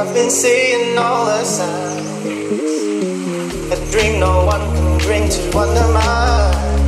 I've been seeing all the signs. A dream no one can bring to undermine.